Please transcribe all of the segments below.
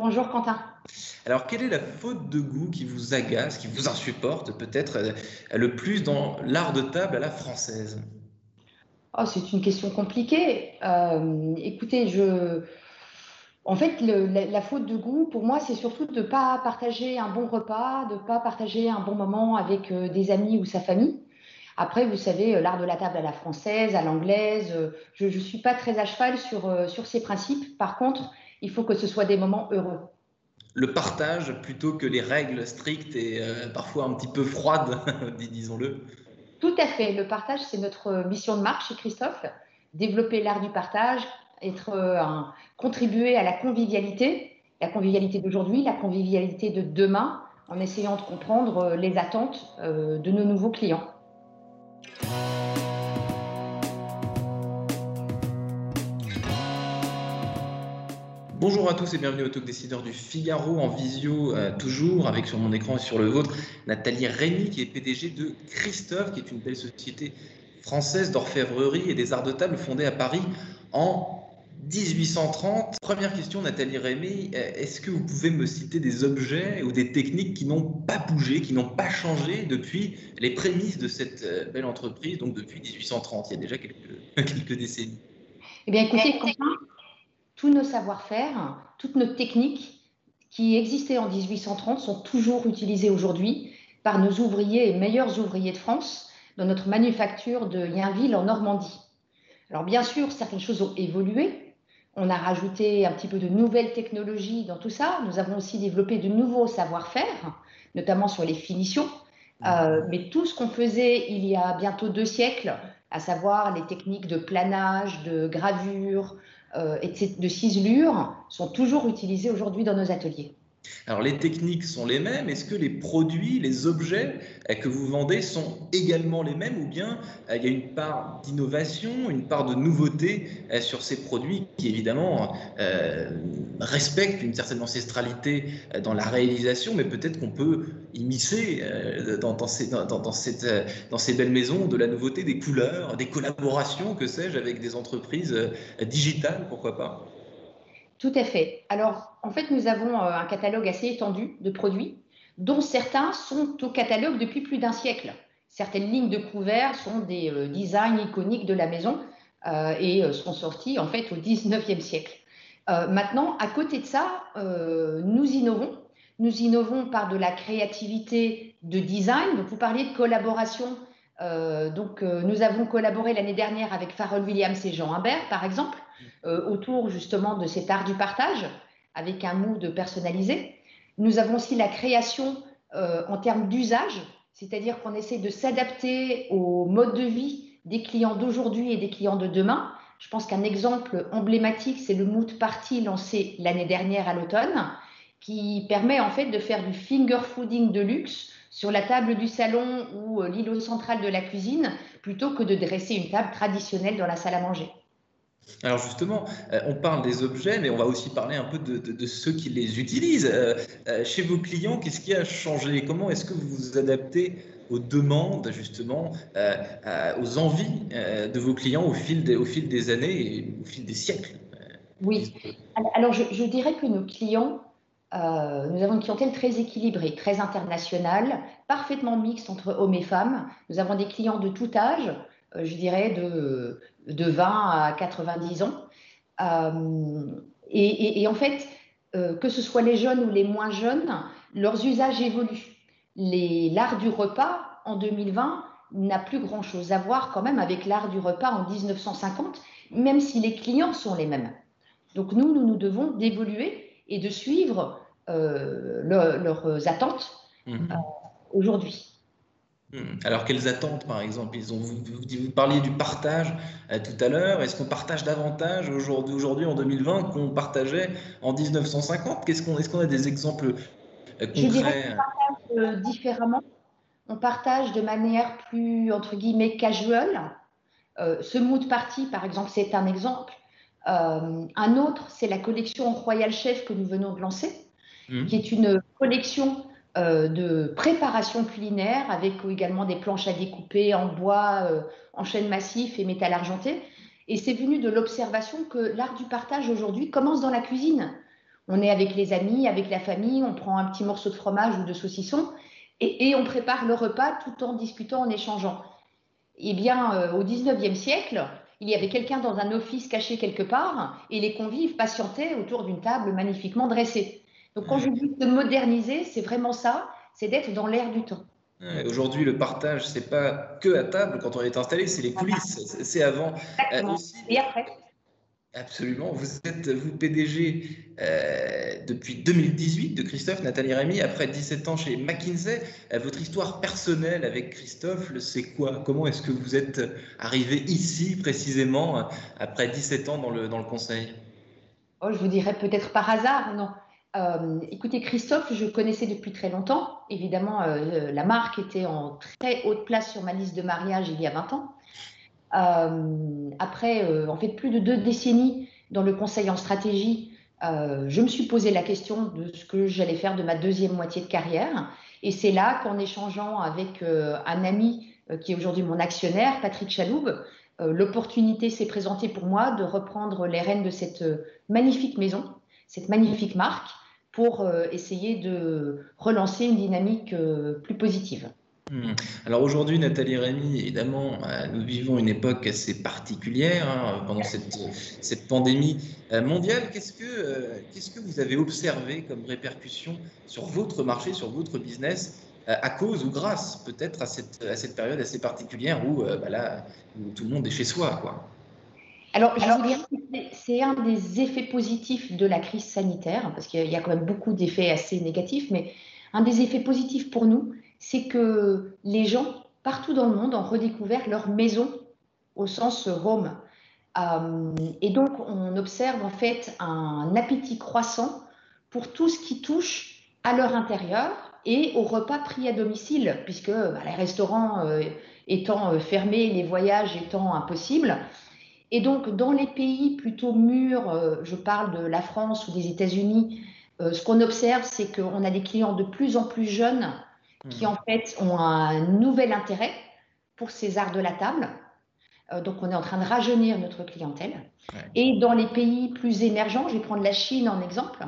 Bonjour Quentin. Alors, quelle est la faute de goût qui vous agace, qui vous insupporte peut-être euh, le plus dans l'art de table à la française? Oh, c'est une question compliquée. Euh, écoutez, je... en fait, le- la, la faute de goût, pour moi, c'est surtout de ne pas partager un bon repas, de ne pas partager un bon moment avec euh, des amis ou sa famille. Après, vous savez, l'art de la table à la française, à l'anglaise, je ne suis pas très à cheval sur, sur ces principes. Par contre, il faut que ce soit des moments heureux. Le partage plutôt que les règles strictes et euh, parfois un petit peu froides, dis- disons-le. Tout à fait. Le partage, c'est notre mission de marque chez Christophe. Développer l'art du partage, être euh, un, contribuer à la convivialité, la convivialité d'aujourd'hui, la convivialité de demain, en essayant de comprendre euh, les attentes de nos nouveaux clients. Bonjour à tous et bienvenue au Talk Décideur du Figaro en visio, euh, toujours avec sur mon écran et sur le vôtre Nathalie Rémy qui est PDG de Christophe, qui est une belle société française d'orfèvrerie et des arts de table fondée à Paris en 1830. Première question, Nathalie Rémy, euh, est-ce que vous pouvez me citer des objets ou des techniques qui n'ont pas bougé, qui n'ont pas changé depuis les prémices de cette euh, belle entreprise, donc depuis 1830, il y a déjà quelques, décennies? Eh bien, écoutez, tous nos savoir-faire, toutes nos techniques qui existaient en 1830 sont toujours utilisées aujourd'hui par nos ouvriers et meilleurs ouvriers de France dans notre manufacture de Yainville en Normandie. Alors bien sûr, certaines choses ont évolué. On a rajouté un petit peu de nouvelles technologies dans tout ça. Nous avons aussi développé de nouveaux savoir-faire, notamment sur les finitions. Euh, mais tout ce qu'on faisait il y a bientôt deux siècles, à savoir les techniques de planage, de gravure, et de de ciselure, sont toujours utilisées aujourd'hui dans nos ateliers. Alors les techniques sont les mêmes, est-ce que les produits, les objets euh, que vous vendez sont également les mêmes ou bien euh, il y a une part d'innovation, une part de nouveauté euh, sur ces produits qui évidemment respectent une certaine ancestralité dans la réalisation, mais peut-être qu'on peut immiscer dans, dans ces, belles maisons de la nouveauté, des couleurs, des collaborations, que sais-je, avec des entreprises digitales, pourquoi pas? Tout à fait. Alors, en fait, nous avons euh, un catalogue assez étendu de produits, dont certains sont au catalogue depuis plus d'un siècle. Certaines lignes de couverts sont des euh, designs iconiques de la maison euh, et euh, sont sortis en fait au 19e siècle. Euh, maintenant, à côté de ça, nous innovons. Nous innovons par de la créativité de design. Donc, vous parliez de collaboration. Donc, nous avons collaboré l'année dernière avec Pharrell Williams et Jean Humbert, par exemple, euh, autour justement de cet art du partage, avec un mood personnalisé. Nous avons aussi la création euh, en termes d'usage, c'est-à-dire qu'on essaie de s'adapter au mode de vie des clients d'aujourd'hui et des clients de demain. Je pense qu'un exemple emblématique, c'est le Mood Party lancé l'année dernière à l'automne, qui permet en fait de faire du finger fooding de luxe sur la table du salon ou euh, l'îlot central de la cuisine, plutôt que de dresser une table traditionnelle dans la salle à manger. Alors justement, euh, on parle des objets, mais on va aussi parler un peu de, de- de ceux qui les utilisent. Euh, euh, chez vos clients, qu'est-ce qui a changé? Comment est-ce que vous vous adaptez aux demandes, justement, aux envies de vos clients au fil des, au fil des années et au fil des siècles? Oui, alors je, je dirais que nos clients, nous avons une clientèle très équilibrée, très internationale, parfaitement mixte entre hommes et femmes. Nous avons des clients de tout âge, je dirais de, de 20 à 90 ans. Euh, et, et- et en fait, euh, que ce soit les jeunes ou les moins jeunes, leurs usages évoluent. L'art du repas en 2020 n'a plus grand-chose à voir quand même avec l'art du repas en 1950, même si les clients sont les mêmes. Donc nous, nous nous devons d'évoluer et de suivre euh, le- leurs attentes Mhm. aujourd'hui. Hmm. Alors, quelles attentes, par exemple? Ils ont, vous, vous- parliez du partage euh, tout à l'heure. Est-ce qu'on partage davantage aujourd'hui, aujourd'hui en 2020 qu'on partageait en 1950 Qu'est-ce qu'on, Est-ce qu'on a des exemples euh, Je dirais concrets? euh, différemment. on partage de manière plus, entre guillemets, casual. Ce mood party, par exemple, c'est un exemple. Un autre, c'est la collection Royal Chef que nous venons de lancer, mmh. qui est une collection de préparation culinaire avec également des planches à découper en bois, en chêne massif et métal argenté. Et c'est venu de l'observation que l'art du partage aujourd'hui commence dans la cuisine. On est avec les amis, avec la famille, on prend un petit morceau de fromage ou de saucisson et, on prépare le repas tout en discutant, en échangeant. Eh bien, euh, au 19e siècle, il y avait quelqu'un dans un office caché quelque part et les convives patientaient autour d'une table magnifiquement dressée. Donc, quand je dis de moderniser, c'est vraiment ça, c'est d'être dans l'air du temps. Aujourd'hui, le partage, c'est pas que à table quand on est installé, c'est les coulisses, c'est avant. Euh, et après. Absolument. Vous êtes, vous, PDG euh, depuis 2018 de Christophe, Nathalie Rémy, après 17 ans chez McKinsey. Euh, votre histoire personnelle avec Christophe, c'est quoi? Comment est-ce que vous êtes arrivé ici précisément après 17 ans dans le, dans le conseil? Oh, Je vous dirais peut-être par hasard, non. Euh, écoutez, Christophe, je connaissais depuis très longtemps. Évidemment, la marque était en très haute place sur ma liste de mariage il y a 20 ans. Euh, après, euh, en fait, plus de deux décennies dans le conseil en stratégie, euh, je me suis posé la question de ce que j'allais faire de ma deuxième moitié de carrière. Et c'est là qu'en échangeant avec un ami qui est aujourd'hui mon actionnaire, Patrick Chaloub, l'opportunité s'est présentée pour moi de reprendre les rênes de cette magnifique maison, cette magnifique marque, pour essayer de relancer une dynamique plus positive. Hmm. Alors aujourd'hui, Nathalie Rémy, évidemment, euh, nous vivons une époque assez particulière hein, pendant cette, cette, pandémie euh, mondiale. Qu'est-ce que, euh, qu'est-ce que vous avez observé comme répercussion sur votre marché, sur votre business, à cause ou grâce peut-être à cette, à cette période assez particulière où, bah tout le monde est chez soi quoi? Alors, dire, c'est un des effets positifs de la crise sanitaire, parce qu'il y a quand même beaucoup d'effets assez négatifs, mais un des effets positifs pour nous, c'est que les gens partout dans le monde ont redécouvert leur maison au sens home. Euh, et donc, on observe en fait un appétit croissant pour tout ce qui touche à leur intérieur et aux repas pris à domicile, puisque bah, les restaurants euh, étant euh, fermés, les voyages étant impossibles. Et donc, dans les pays plutôt mûrs, je parle de la France ou des États-Unis, ce qu'on observe, c'est qu'on a des clients de plus en plus jeunes qui en fait ont un nouvel intérêt pour ces arts de la table. Euh, donc on est en train de rajeunir notre clientèle. Et dans les pays plus émergents, je vais prendre la Chine en exemple,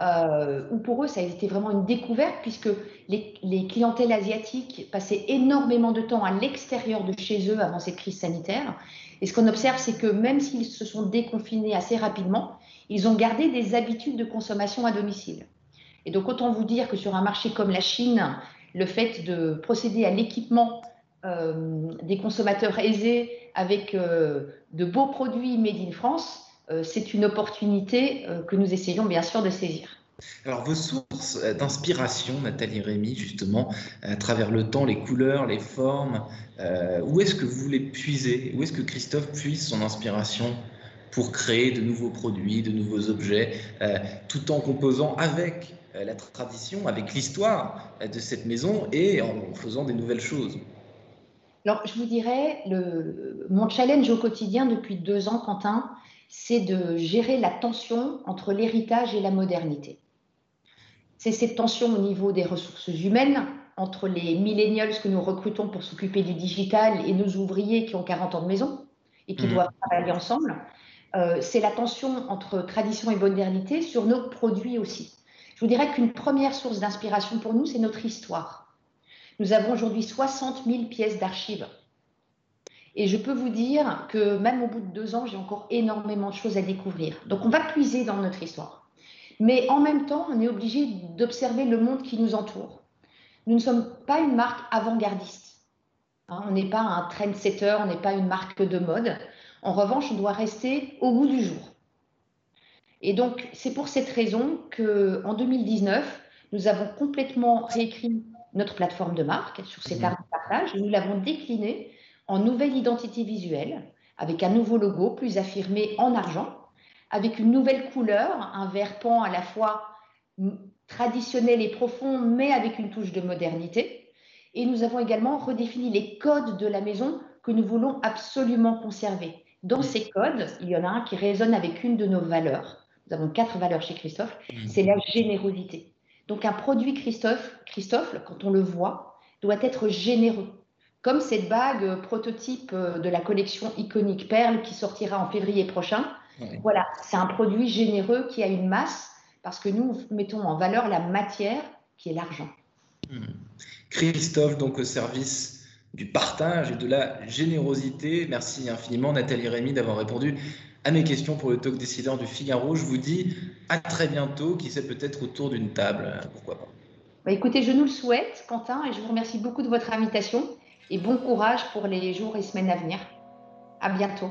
euh, où pour eux ça a été vraiment une découverte puisque les, les clientèles asiatiques passaient énormément de temps à l'extérieur de chez eux avant cette crise sanitaire. Et ce qu'on observe, c'est que même s'ils se sont déconfinés assez rapidement, ils ont gardé des habitudes de consommation à domicile. Et donc, autant vous dire que sur un marché comme la Chine, le fait de procéder à l'équipement euh, des consommateurs aisés avec euh, de beaux produits made in France, euh, c'est une opportunité que nous essayons bien sûr de saisir. Alors, vos sources d'inspiration, Nathalie Rémy, justement, à travers le temps, les couleurs, les formes, où est-ce que vous les puisez? Où est-ce que Christophe puise son inspiration pour créer de nouveaux produits, de nouveaux objets, tout en composant avec euh, la tradition, avec l'histoire euh, de cette maison et en faisant des nouvelles choses? Alors, je vous dirais, mon challenge au quotidien depuis deux ans, Quentin, c'est de gérer la tension entre l'héritage et la modernité. C'est cette tension au niveau des ressources humaines, entre les millennials que nous recrutons pour s'occuper du digital et nos ouvriers qui ont 40 ans de maison et qui mmh. doivent travailler ensemble. Euh, c'est la tension entre tradition et modernité sur nos produits aussi. Je vous dirais qu'une première source d'inspiration pour nous, c'est notre histoire. Nous avons aujourd'hui 60 000 pièces d'archives. Et je peux vous dire que même au bout de deux ans, j'ai encore énormément de choses à découvrir. Donc on va puiser dans notre histoire. Mais en même temps, on est obligé d'observer le monde qui nous entoure. Nous ne sommes pas une marque avant-gardiste. Hein, on n'est pas un trendsetter, on n'est pas une marque de mode. En revanche, on doit rester au bout du jour. Et donc, c'est pour cette raison qu'en 2019, nous avons complètement réécrit notre plateforme de marque sur cet mmh. art de partage et nous l'avons déclinée en nouvelle identité visuelle avec un nouveau logo plus affirmé en argent, avec une nouvelle couleur, un vert pan à la fois traditionnel et profond, mais avec une touche de modernité. Et nous avons également redéfini les codes de la maison que nous voulons absolument conserver. Dans ces codes, il y en a un qui résonne avec une de nos valeurs. Nous avons quatre valeurs chez Christophe. Mmh. C'est la générosité. Donc un produit Christophe, Christophe, quand on le voit, doit être généreux. Comme cette bague prototype de la collection iconique Perle qui sortira en février prochain. Ouais. Voilà, c'est un produit généreux qui a une masse parce que nous mettons en valeur la matière qui est l'argent. Mmh. Christophe, donc au service du partage et de la générosité. Merci infiniment Nathalie Rémy d'avoir répondu à mes questions pour le talk décideur du Figaro. Je vous dis à très bientôt, qui sait peut-être autour d'une table, pourquoi pas. Bah écoutez, je nous le souhaite, Quentin, et je vous remercie beaucoup de votre invitation et bon courage pour les jours et semaines à venir. À bientôt.